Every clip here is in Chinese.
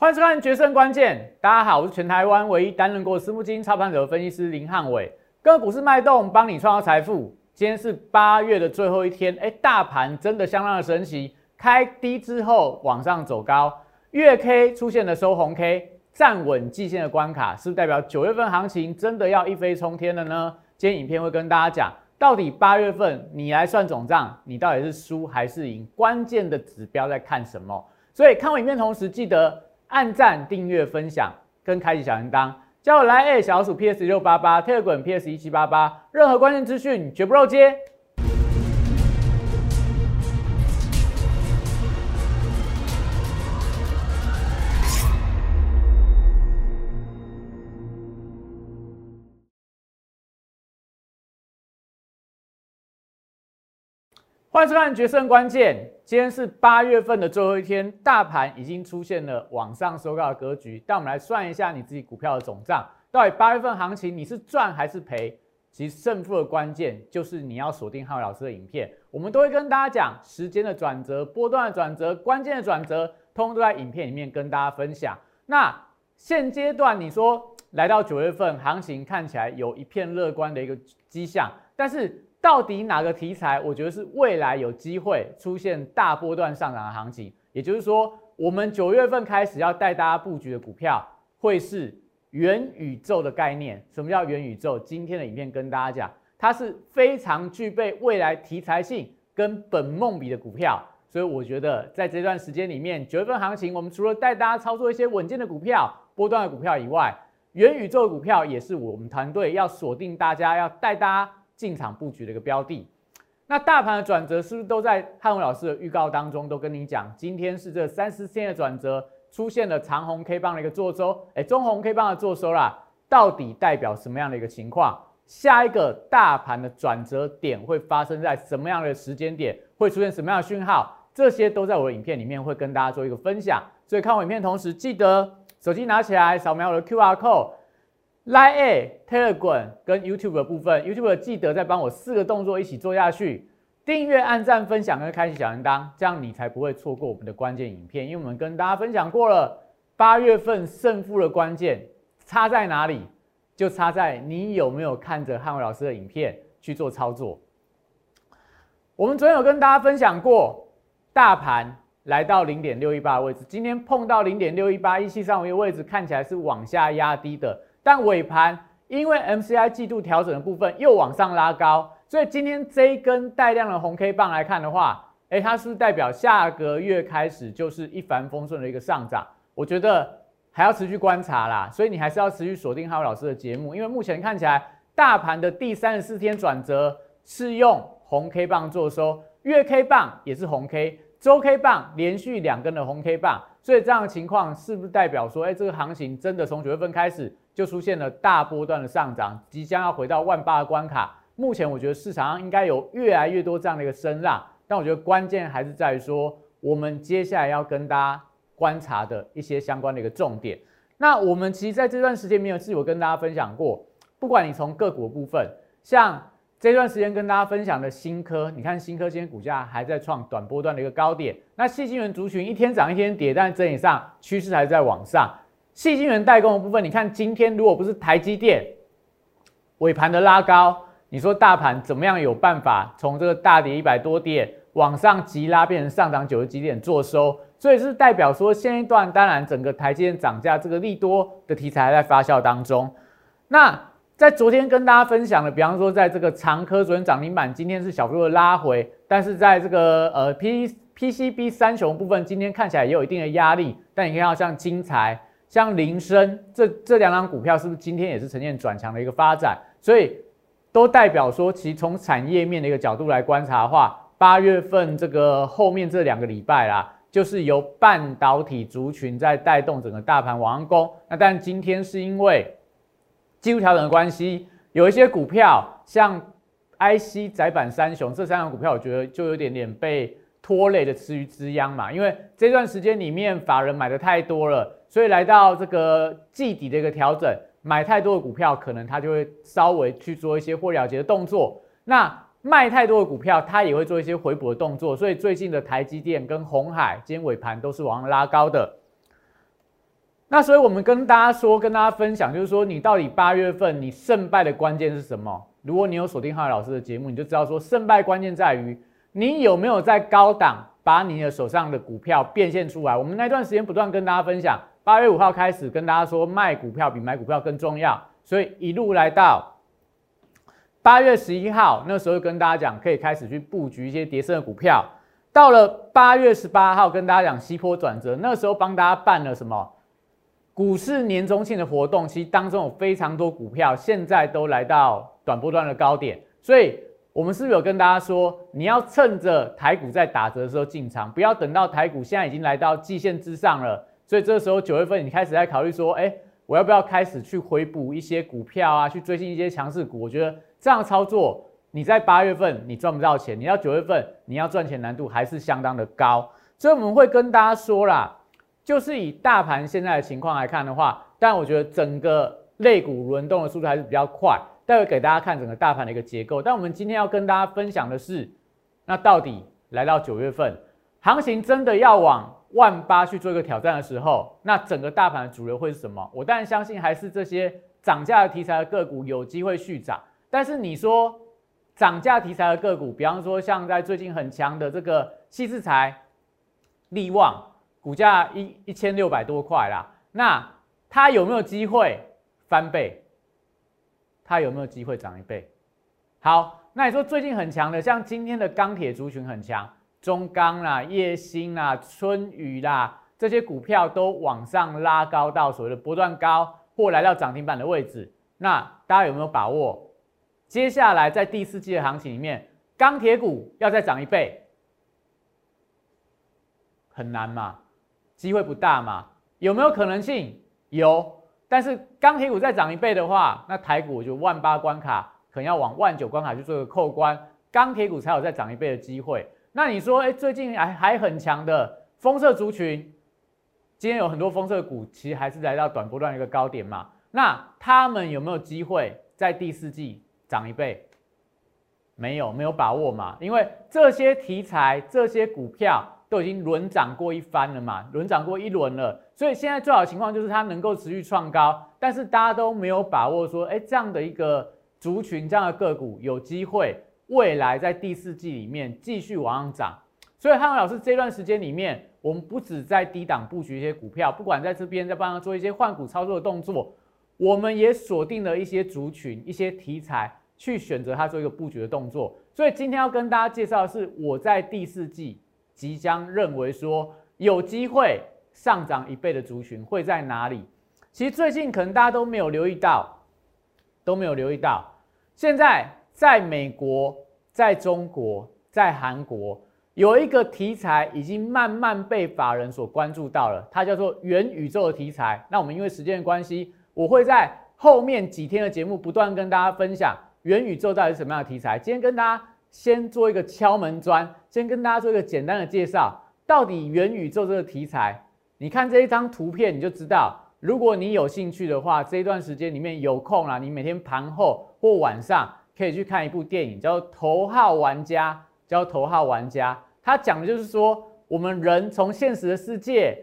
欢迎收看《决胜关键》。大家好，我是全台湾唯一担任过私募基金操盘者的分析师林汉伟。个股市脉动，帮你创造财富。今天是八月的最后一天，哎，大盘真的相当的神奇，开低之后往上走高，月 K 出现了收红 K，站稳季线的关卡，是不是代表九月份行情真的要一飞冲天了呢？今天影片会跟大家讲，到底八月份你来算总账，你到底是输还是赢？关键的指标在看什么？所以看完影片同时，记得按赞、订阅、分享跟开启小铃铛。加我来 A 小鼠 PS 六八八，特滚 PS 一七八八，任何关键资讯绝不漏接。欢迎收看《决胜关键》。今天是八月份的最后一天，大盘已经出现了往上收高的格局。但我们来算一下你自己股票的总账，到底八月份行情你是赚还是赔？其实胜负的关键就是你要锁定浩伟老师的影片，我们都会跟大家讲时间的转折、波段的转折、关键的转折，通通都在影片里面跟大家分享。那现阶段你说来到九月份，行情看起来有一片乐观的一个迹象，但是。到底哪个题材？我觉得是未来有机会出现大波段上涨的行情。也就是说，我们九月份开始要带大家布局的股票，会是元宇宙的概念。什么叫元宇宙？今天的影片跟大家讲，它是非常具备未来题材性跟本梦比的股票。所以我觉得在这段时间里面，九月份行情，我们除了带大家操作一些稳健的股票、波段的股票以外，元宇宙的股票也是我们团队要锁定大家，要带大家。进场布局的一个标的，那大盘的转折是不是都在汉文老师的预告当中都跟你讲？今天是这三十天的转折，出现了长红 K 棒的一个做收，哎，中红 K 棒的做收啦，到底代表什么样的一个情况？下一个大盘的转折点会发生在什么样的时间点？会出现什么样的讯号？这些都在我的影片里面会跟大家做一个分享。所以看我影片同时，记得手机拿起来扫描我的 QR code。Line、Telegram 跟 YouTube 的部分，YouTube 记得再帮我四个动作一起做下去：订阅、按赞、分享跟开启小铃铛，这样你才不会错过我们的关键影片。因为我们跟大家分享过了，八月份胜负的关键差在哪里？就差在你有没有看着汉伟老师的影片去做操作。我们昨天有跟大家分享过，大盘来到零点六一八的位置，今天碰到零点六一八一七三五一位置，看起来是往下压低的。但尾盘因为 MCI 季度调整的部分又往上拉高，所以今天这一根带量的红 K 棒来看的话，哎，它是不是代表下个月开始就是一帆风顺的一个上涨。我觉得还要持续观察啦，所以你还是要持续锁定哈老师的节目，因为目前看起来大盘的第三十四天转折是用红 K 棒做收，月 K 棒也是红 K，周 K 棒连续两根的红 K 棒，所以这样的情况是不是代表说，哎，这个行情真的从九月份开始？就出现了大波段的上涨，即将要回到万八的关卡。目前我觉得市场上应该有越来越多这样的一个声浪，但我觉得关键还是在于说，我们接下来要跟大家观察的一些相关的一个重点。那我们其实在这段时间没有自我跟大家分享过，不管你从个股部分，像这段时间跟大家分享的新科，你看新科今天股价还在创短波段的一个高点，那细晶圆族群一天涨一天跌，但整体上趋势还在往上。细晶圆代工的部分，你看今天如果不是台积电尾盘的拉高，你说大盘怎么样有办法从这个大跌一百多点往上急拉，变成上涨九十几点做收？所以是代表说现一段当然整个台积电涨价这个利多的题材在发酵当中。那在昨天跟大家分享的，比方说在这个长科昨天涨停板，今天是小幅的拉回，但是在这个呃 P PCB 三雄部分，今天看起来也有一定的压力。但你看到像金财。像林森这这两张股票，是不是今天也是呈现转强的一个发展？所以都代表说，其实从产业面的一个角度来观察的话，八月份这个后面这两个礼拜啦，就是由半导体族群在带动整个大盘往上攻。那但今天是因为技术调整的关系，有一些股票像 IC 窄板三雄这三张股票，我觉得就有点点被拖累的池鱼之殃嘛，因为这段时间里面法人买的太多了。所以来到这个季底的一个调整，买太多的股票，可能它就会稍微去做一些或了结的动作。那卖太多的股票，它也会做一些回补的动作。所以最近的台积电跟红海今天尾盘都是往上拉高的。那所以我们跟大家说，跟大家分享，就是说你到底八月份你胜败的关键是什么？如果你有锁定浩老师的节目，你就知道说胜败关键在于你有没有在高档把你的手上的股票变现出来。我们那段时间不断跟大家分享，八月五号开始跟大家说卖股票比买股票更重要，所以一路来到八月十一号，那时候跟大家讲可以开始去布局一些叠升的股票。到了八月十八号，跟大家讲西坡转折，那时候帮大家办了什么？股市年终庆的活动，其实当中有非常多股票，现在都来到短波段的高点，所以我们是不是有跟大家说，你要趁着台股在打折的时候进场，不要等到台股现在已经来到季线之上了，所以这时候九月份你开始在考虑说，哎，我要不要开始去回补一些股票啊，去追进一些强势股？我觉得这样操作，你在八月份你赚不到钱，你到九月份你要赚钱难度还是相当的高，所以我们会跟大家说啦。就是以大盘现在的情况来看的话，但我觉得整个类股轮动的速度还是比较快。待会给大家看整个大盘的一个结构。但我们今天要跟大家分享的是，那到底来到九月份，行情真的要往万八去做一个挑战的时候，那整个大盘的主流会是什么？我当然相信还是这些涨价的题材的个股有机会续涨。但是你说涨价题材的个股，比方说像在最近很强的这个细制材、利旺。股价一一千六百多块啦，那它有没有机会翻倍？它有没有机会涨一倍？好，那你说最近很强的，像今天的钢铁族群很强，中钢啦、叶兴啦、春雨啦，这些股票都往上拉高到所谓的波段高，或来到涨停板的位置。那大家有没有把握？接下来在第四季的行情里面，钢铁股要再涨一倍，很难嘛？机会不大嘛？有没有可能性？有，但是钢铁股再涨一倍的话，那台股就万八关卡可能要往万九关卡去做个扣关，钢铁股才有再涨一倍的机会。那你说，哎，最近还还很强的丰色族群，今天有很多丰色股，其实还是来到短波段一个高点嘛？那他们有没有机会在第四季涨一倍？没有，没有把握嘛？因为这些题材，这些股票。都已经轮涨过一番了嘛，轮涨过一轮了，所以现在最好的情况就是它能够持续创高，但是大家都没有把握说，哎，这样的一个族群，这样的个股有机会未来在第四季里面继续往上涨。所以汉文老师这段时间里面，我们不止在低档布局一些股票，不管在这边在帮他做一些换股操作的动作，我们也锁定了一些族群、一些题材去选择它做一个布局的动作。所以今天要跟大家介绍的是我在第四季。即将认为说有机会上涨一倍的族群会在哪里？其实最近可能大家都没有留意到，都没有留意到。现在在美国、在中国、在韩国有一个题材已经慢慢被法人所关注到了，它叫做元宇宙的题材。那我们因为时间的关系，我会在后面几天的节目不断跟大家分享元宇宙到底是什么样的题材。今天跟大家。先做一个敲门砖，先跟大家做一个简单的介绍，到底元宇宙这个题材，你看这一张图片你就知道。如果你有兴趣的话，这一段时间里面有空啦，你每天盘后或晚上可以去看一部电影，叫《头号玩家》，叫《头号玩家》。它讲的就是说，我们人从现实的世界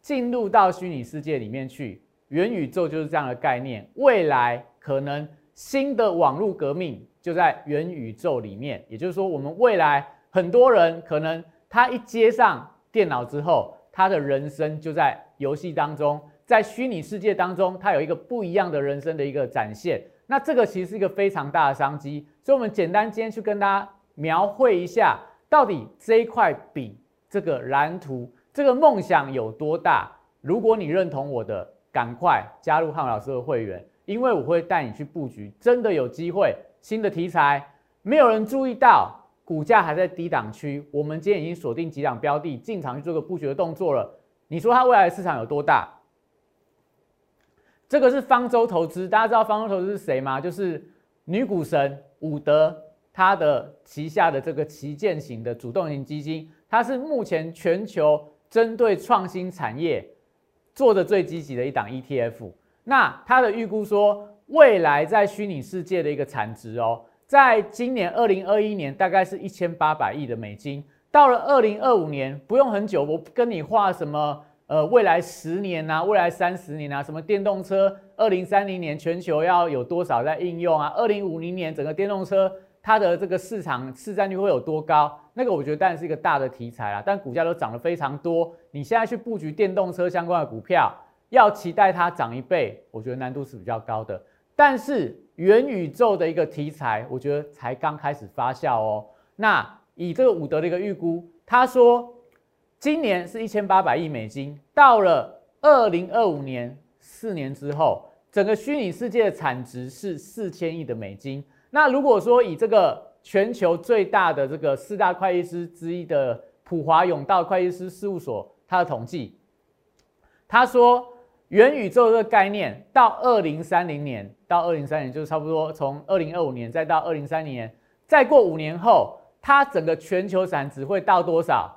进入到虚拟世界里面去，元宇宙就是这样的概念。未来可能新的网络革命。就在元宇宙里面，也就是说，我们未来很多人可能他一接上电脑之后，他的人生就在游戏当中，在虚拟世界当中，他有一个不一样的人生的一个展现。那这个其实是一个非常大的商机，所以我们简单今天去跟大家描绘一下，到底这一块饼、这个蓝图、这个梦想有多大。如果你认同我的，赶快加入汉老师的会员，因为我会带你去布局，真的有机会。新的题材没有人注意到，股价还在低档区。我们今天已经锁定几档标的进场去做个布局的动作了。你说它未来的市场有多大？这个是方舟投资，大家知道方舟投资是谁吗？就是女股神伍德她的旗下的这个旗舰型的主动型基金，它是目前全球针对创新产业做的最积极的一档 ETF。那它的预估说。未来在虚拟世界的一个产值哦，在今年二零二一年大概是一千八百亿的美金，到了二零二五年不用很久，我跟你画什么呃未来十年啊，未来三十年啊，什么电动车二零三零年全球要有多少在应用啊？二零五零年整个电动车它的这个市场市占率会有多高？那个我觉得当然是一个大的题材啦，但股价都涨得非常多。你现在去布局电动车相关的股票，要期待它涨一倍，我觉得难度是比较高的。但是元宇宙的一个题材，我觉得才刚开始发酵哦。那以这个伍德的一个预估，他说今年是一千八百亿美金，到了二零二五年四年之后，整个虚拟世界的产值是四千亿的美金。那如果说以这个全球最大的这个四大会计师之一的普华永道会计师事务所，他的统计，他说元宇宙这个概念到二零三零年，到二零三零就是差不多从二零二五年再到二零三零年，再过五年后，它整个全球产值会到多少？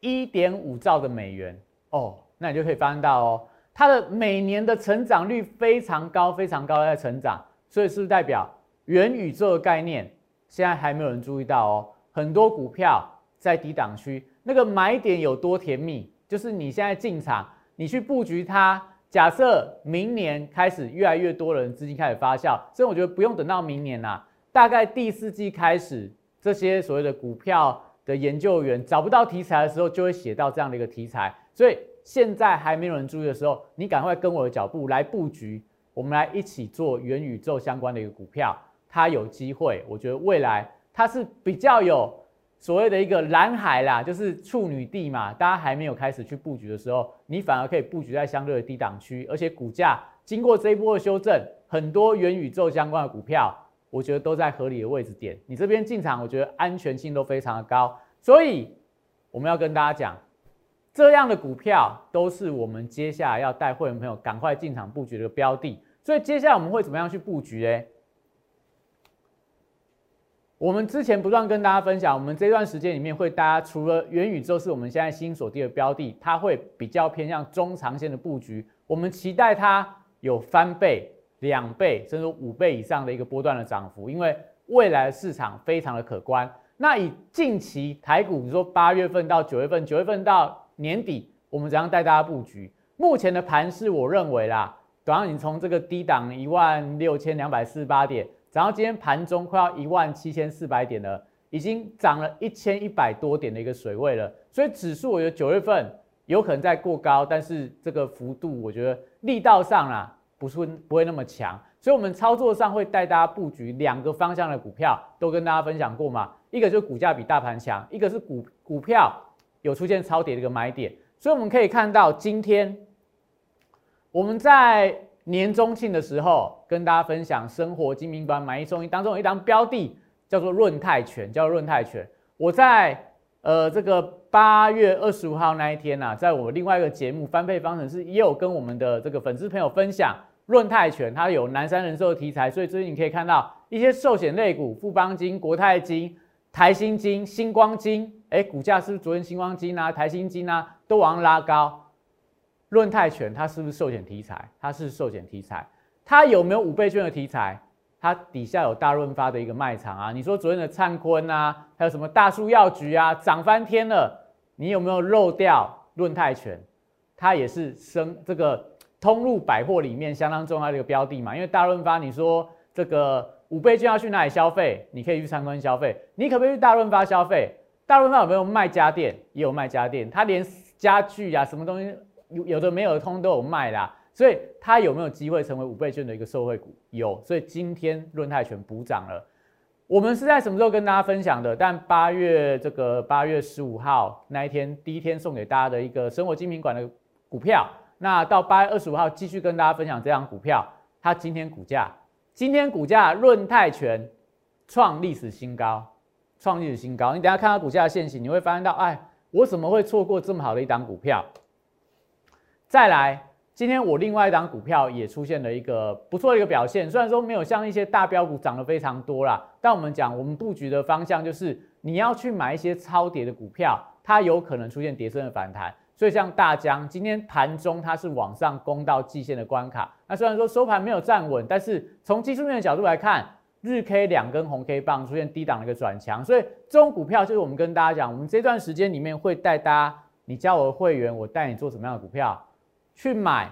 一点五兆的美元哦，那你就可以发现到哦，它的每年的成长率非常高，非常高在成长，所以是不是代表元宇宙的概念？现在还没有人注意到哦，很多股票在低档区，那个买点有多甜蜜？就是你现在进场，你去布局它。假设明年开始越来越多人资金开始发酵，所以我觉得不用等到明年啦，大概第四季开始，这些所谓的股票的研究员找不到题材的时候，就会写到这样的一个题材。所以现在还没有人注意的时候，你赶快跟我的脚步来布局，我们来一起做元宇宙相关的一个股票。它有机会，我觉得未来它是比较有所谓的一个蓝海啦，就是处女地嘛。大家还没有开始去布局的时候，你反而可以布局在相对的低档区，而且股价经过这一波的修正，很多元宇宙相关的股票，我觉得都在合理的位置点。你这边进场，我觉得安全性都非常的高。所以我们要跟大家讲，这样的股票都是我们接下来要带会员朋友赶快进场布局的标的。所以接下来我们会怎么样去布局呢？我们之前不断跟大家分享，我们这段时间里面会，大家除了元宇宙是我们现在新锁定的标的，它会比较偏向中长线的布局。我们期待它有翻倍、两倍，甚至五倍以上的一个波段的涨幅，因为未来的市场非常的可观。那以近期台股，你说八月份到九月份，九月份到年底，我们怎样带大家布局？目前的盘势，我认为啦，短上你从这个低档一万六千两百四十八点。然后今天盘中快要一万七千四百点了，已经涨了一千一百多点的一个水位了，所以指数我觉得九月份有可能在过高，但是这个幅度我觉得力道上啦不是不会那么强，所以我们操作上会带大家布局两个方向的股票，都跟大家分享过嘛，一个就是股价比大盘强，一个是股股票有出现超跌的一个买点，所以我们可以看到今天我们在。年中庆的时候，跟大家分享生活精明版买一送一当中有一张标的叫做润泰拳，叫润泰拳。我在呃这个八月二十五号那一天呐，在我另外一个节目翻倍方程式也有跟我们的这个粉丝朋友分享润泰拳，它有南山人寿的题材，所以最近你可以看到一些寿险类股，富邦金、国泰金、台新金、星光金，哎，股价是不是昨天星光金啊、台新金啊都往上拉高？论泰拳，它是不是寿险题材？它是寿险题材。它有没有五倍券的题材？它底下有大润发的一个卖场啊。你说昨天的灿坤啊，还有什么大树药局啊，涨翻天了。你有没有漏掉论泰拳？它也是生这个通路百货里面相当重要的一个标的嘛。因为大润发，你说这个五倍券要去哪里消费？你可以去参观消费。你可不可以去大润发消费？大润发有没有卖家电？也有卖家电。它连家具啊，什么东西？有的没有的通都有卖啦，所以它有没有机会成为五倍券的一个受惠股？有，所以今天润泰全补涨了。我们是在什么时候跟大家分享的？但八月这个八月十五号那一天，第一天送给大家的一个生活精品馆的股票。那到八月二十五号继续跟大家分享这张股票，它今天股价，今天股价润泰全创历史新高，创历史新高。你等下看到股价的现形，你会发现到，哎，我怎么会错过这么好的一档股票？再来，今天我另外一档股票也出现了一个不错的一个表现，虽然说没有像一些大标股涨得非常多啦，但我们讲我们布局的方向就是你要去买一些超跌的股票，它有可能出现跌升的反弹。所以像大江今天盘中它是往上攻到季线的关卡，那虽然说收盘没有站稳，但是从技术面的角度来看，日 K 两根红 K 棒出现低档的一个转强，所以这种股票就是我们跟大家讲，我们这段时间里面会带大家。你加我的会员，我带你做什么样的股票？去买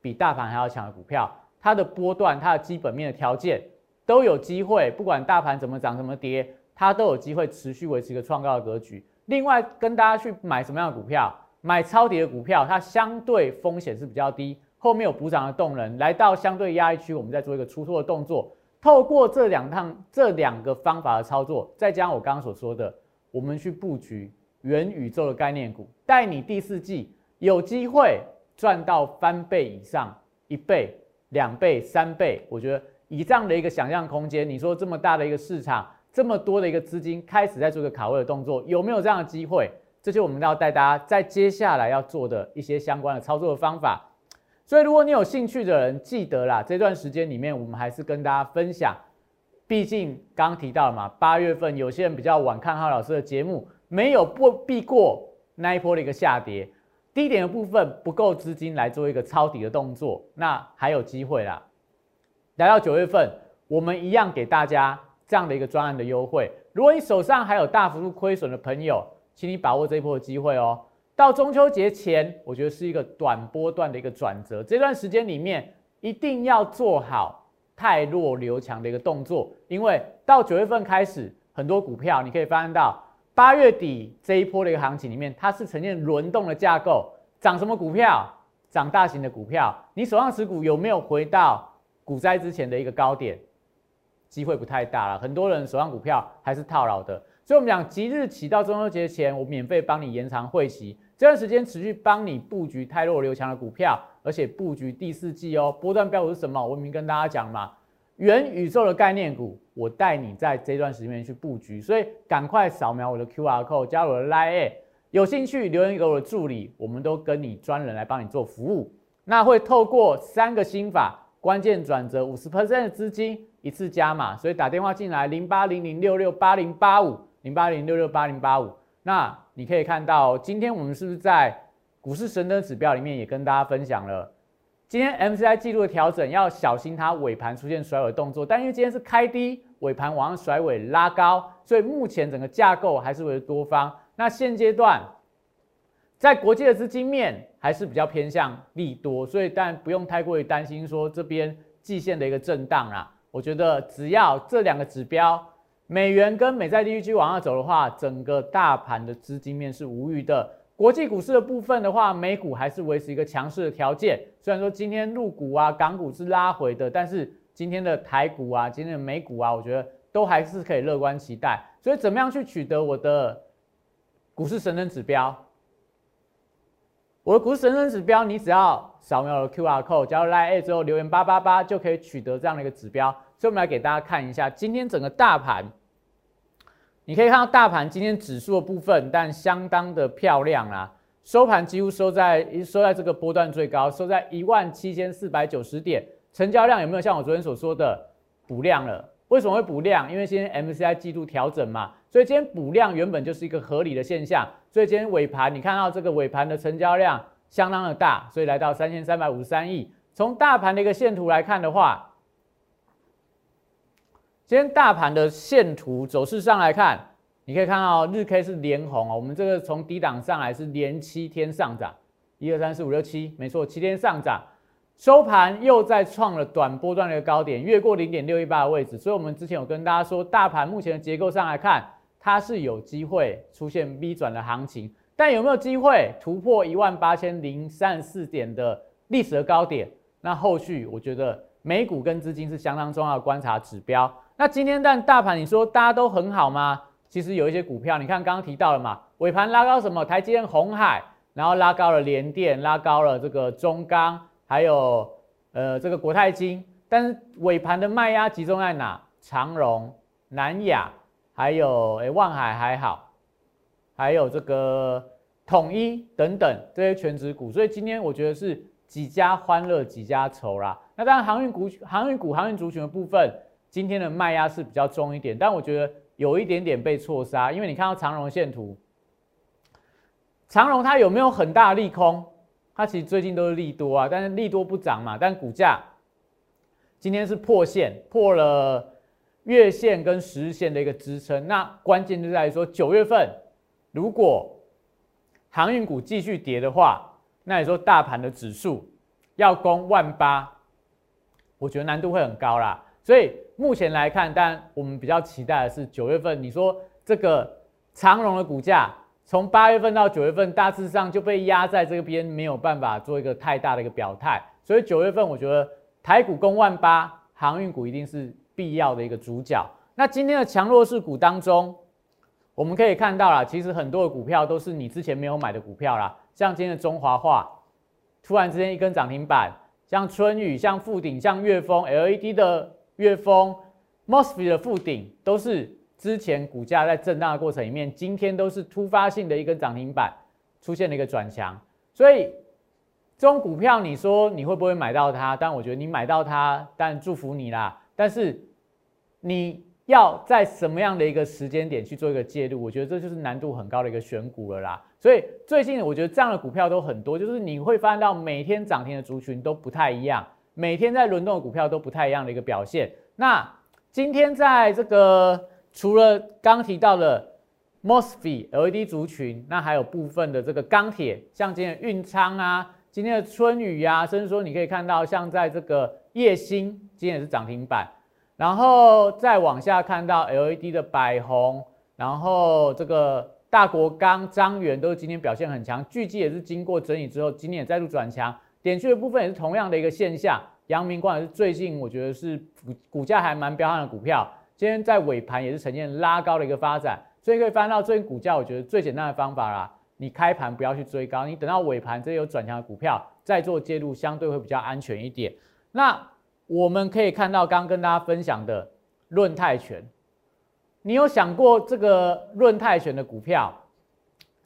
比大盘还要强的股票，它的波段、它的基本面的条件都有机会，不管大盘怎么涨、怎么跌，它都有机会持续维持一个创高的格局。另外，跟大家去买什么样的股票？买超跌的股票，它相对风险是比较低，后面有补涨的动能，来到相对压力区，我们再做一个出脱的动作。透过这两趟、这两个方法的操作，再加上我刚刚所说的，我们去布局元宇宙的概念股，带你第四季有机会赚到翻倍以上，一倍、两倍、三倍。我觉得以这样的一个想象空间，你说这么大的一个市场，这么多的一个资金开始在做一个卡位的动作，有没有这样的机会？这就我们要带大家在接下来要做的一些相关的操作的方法。所以，如果你有兴趣的人，记得啦，这段时间里面，我们还是跟大家分享。毕竟刚刚提到了嘛，八月份有些人比较晚看浩老师的节目，没有不避过那一波的一个下跌，低点的部分不够资金来做一个抄底的动作，那还有机会啦。来到九月份，我们一样给大家这样的一个专案的优惠。如果你手上还有大幅度亏损的朋友，请你把握这一波的机会哦！到中秋节前，我觉得是一个短波段的一个转折。这段时间里面，一定要做好太弱留强的一个动作，因为到九月份开始，很多股票你可以发现到八月底这一波的一个行情里面，它是呈现轮动的架构，涨什么股票？涨大型的股票。你手上持股有没有回到股灾之前的一个高点？机会不太大了，很多人手上股票还是套牢的。所以，我们讲即日起到中秋节前，我免费帮你延长会期，这段时间持续帮你布局太弱留强的股票，而且布局第四季哦。波段标股是什么？我明跟大家讲嘛，元宇宙的概念股，我带你在这段时间去布局。所以，赶快扫描我的 Q R code，加入我的 Line，有兴趣留言给我的助理，我们都跟你专人来帮你做服务。那会透过三个心法，关键转折五十 percent 的资金一次加码，所以打电话进来零八零零六六八零八五。零八零六六八零八五，那你可以看到，今天我们是不是在股市神灯指标里面也跟大家分享了？今天 M C I 记录的调整要小心它尾盘出现甩尾动作，但因为今天是开低，尾盘往上甩尾拉高，所以目前整个架构还是为多方。那现阶段在国际的资金面还是比较偏向利多，所以但不用太过于担心说这边季线的一个震荡啦。我觉得只要这两个指标。美元跟美债利率继续往上走的话，整个大盘的资金面是无虞的。国际股市的部分的话，美股还是维持一个强势的条件。虽然说今天入股啊、港股是拉回的，但是今天的台股啊、今天的美股啊，我觉得都还是可以乐观期待。所以怎么样去取得我的股市神人指标？我的股市神人指标，你只要扫描了 Q R code，加入 Line 之后留言八八八，就可以取得这样的一个指标。所以，我们来给大家看一下今天整个大盘。你可以看到大盘今天指数的部分，但相当的漂亮啦。收盘几乎收在收在这个波段最高，收在一万七千四百九十点。成交量有没有像我昨天所说的补量了？为什么会补量？因为今天 MCI 季度调整嘛，所以今天补量原本就是一个合理的现象。所以今天尾盘你看到这个尾盘的成交量相当的大，所以来到三千三百五十三亿。从大盘的一个线图来看的话，今天大盘的线图走势上来看，你可以看到日 K 是连红哦。我们这个从低档上来是连七天上涨，一二三四五六七，没错，七天上涨，收盘又再创了短波段的高点，越过零点六一八的位置。所以，我们之前有跟大家说，大盘目前的结构上来看，它是有机会出现 V 转的行情，但有没有机会突破一万八千零三十四点的历史的高点？那后续我觉得美股跟资金是相当重要的观察指标。那今天但大盘，你说大家都很好吗？其实有一些股票，你看刚刚提到了嘛，尾盘拉高什么？台积电、红海，然后拉高了联电，拉高了这个中钢，还有呃这个国泰金。但是尾盘的卖压集中在哪？长荣、南亚，还有诶万海还好，还有这个统一等等这些全职股。所以今天我觉得是几家欢乐几家愁啦。那当然航运股、航运股、航运族群的部分。今天的卖压是比较重一点，但我觉得有一点点被错杀，因为你看到长荣线图，长荣它有没有很大利空？它其实最近都是利多啊，但是利多不涨嘛，但股价今天是破线，破了月线跟十日线的一个支撑。那关键就在于说，九月份如果航运股继续跌的话，那你说大盘的指数要攻万八，我觉得难度会很高啦。所以目前来看，但我们比较期待的是九月份，你说这个长荣的股价从八月份到九月份，大致上就被压在这边，没有办法做一个太大的一个表态。所以九月份，我觉得台股攻万八，航运股一定是必要的一个主角。那今天的强弱势股当中，我们可以看到啦，其实很多的股票都是你之前没有买的股票啦，像今天的中华化，突然之间一根涨停板，像春雨、像富鼎、像岳峰 LED 的岳峰，Mosfet 的富鼎，都是之前股价在震荡的过程里面，今天都是突发性的一根涨停板，出现了一个转强，所以这种股票，你说你会不会买到它？但我觉得你买到它，但祝福你啦。但是你。要在什么样的一个时间点去做一个介入？我觉得这就是难度很高的一个选股了啦。所以最近我觉得这样的股票都很多，就是你会发现到每天涨停的族群都不太一样，每天在轮动的股票都不太一样的一个表现。那今天在这个除了刚提到的 Mosfet LED 族群，那还有部分的这个钢铁，像今天的运昌啊，今天的春雨啊，甚至说你可以看到像在这个叶星，今天也是涨停板。然后再往下看到 LED 的百宏，然后这个大国钢、张元都是今天表现很强，巨基也是经过整理之后，今天也再度转强。点去的部分也是同样的一个现象。阳明光也是最近我觉得是股股价还蛮彪悍的股票，今天在尾盘也是呈现拉高的一个发展，所以可以翻到最近股价，我觉得最简单的方法啦，你开盘不要去追高，你等到尾盘这有转强的股票再做介入，相对会比较安全一点。那。我们可以看到，刚跟大家分享的润泰拳，你有想过这个润泰拳的股票，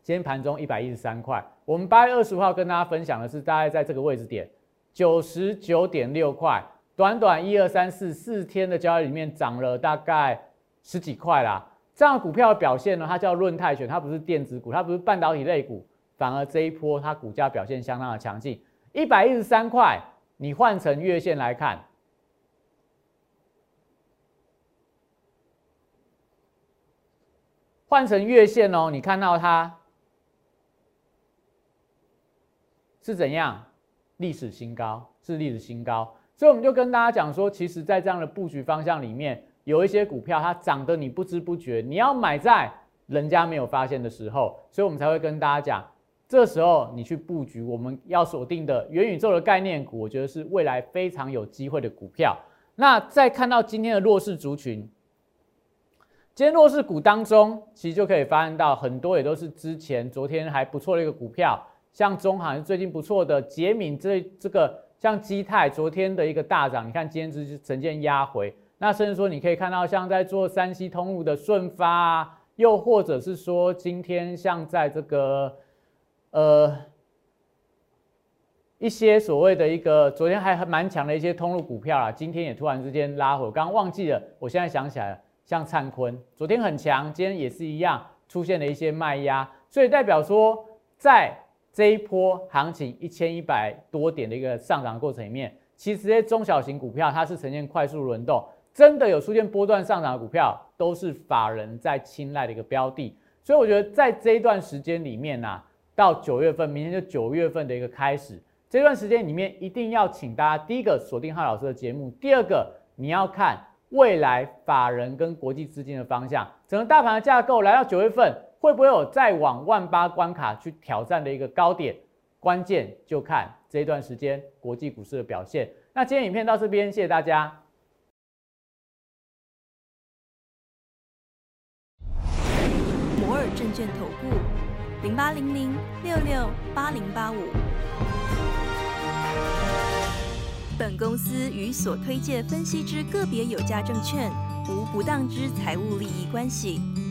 今天盘中一百一十三块，我们八月二十五号跟大家分享的是大概在这个位置点九十九点六块，短短一二三四四天的交易里面涨了大概十几块啦。这样股票的表现呢，它叫论泰拳，它不是电子股，它不是半导体类股，反而这一波它股价表现相当的强劲，一百一十三块，你换成月线来看。换成月线哦，你看到它是怎样？历史新高，是历史新高。所以我们就跟大家讲说，其实，在这样的布局方向里面，有一些股票它涨得你不知不觉，你要买在人家没有发现的时候，所以我们才会跟大家讲，这时候你去布局，我们要锁定的元宇宙的概念股，我觉得是未来非常有机会的股票。那再看到今天的弱势族群。今天弱势股当中，其实就可以发现到很多也都是之前昨天还不错的一个股票，像中航最近不错的捷敏这这个像基泰昨天的一个大涨，你看今天只是呈现压回。那甚至说你可以看到像在做山西通路的顺发啊，又或者是说今天像在这个呃一些所谓的一个昨天还蛮强的一些通路股票啊，今天也突然之间拉回，我刚忘记了，我现在想起来了。像灿坤昨天很强，今天也是一样出现了一些卖压，所以代表说，在这一波行情一千一百多点的一个上涨过程里面，其实这些中小型股票它是呈现快速轮动，真的有出现波段上涨的股票，都是法人在青睐的一个标的。所以我觉得在这一段时间里面呢，到九月份，明天就九月份的一个开始，这段时间里面一定要请大家第一个锁定浩老师的节目，第二个你要看。未来法人跟国际资金的方向，整个大盘的架构来到九月份，会不会有再往万八关卡去挑战的一个高点？关键就看这段时间国际股市的表现。那今天影片到这边，谢谢大家。摩尔证券投顾零八零零六六八零八五。本公司与所推介分析之个别有价证券无不当之财务利益关系。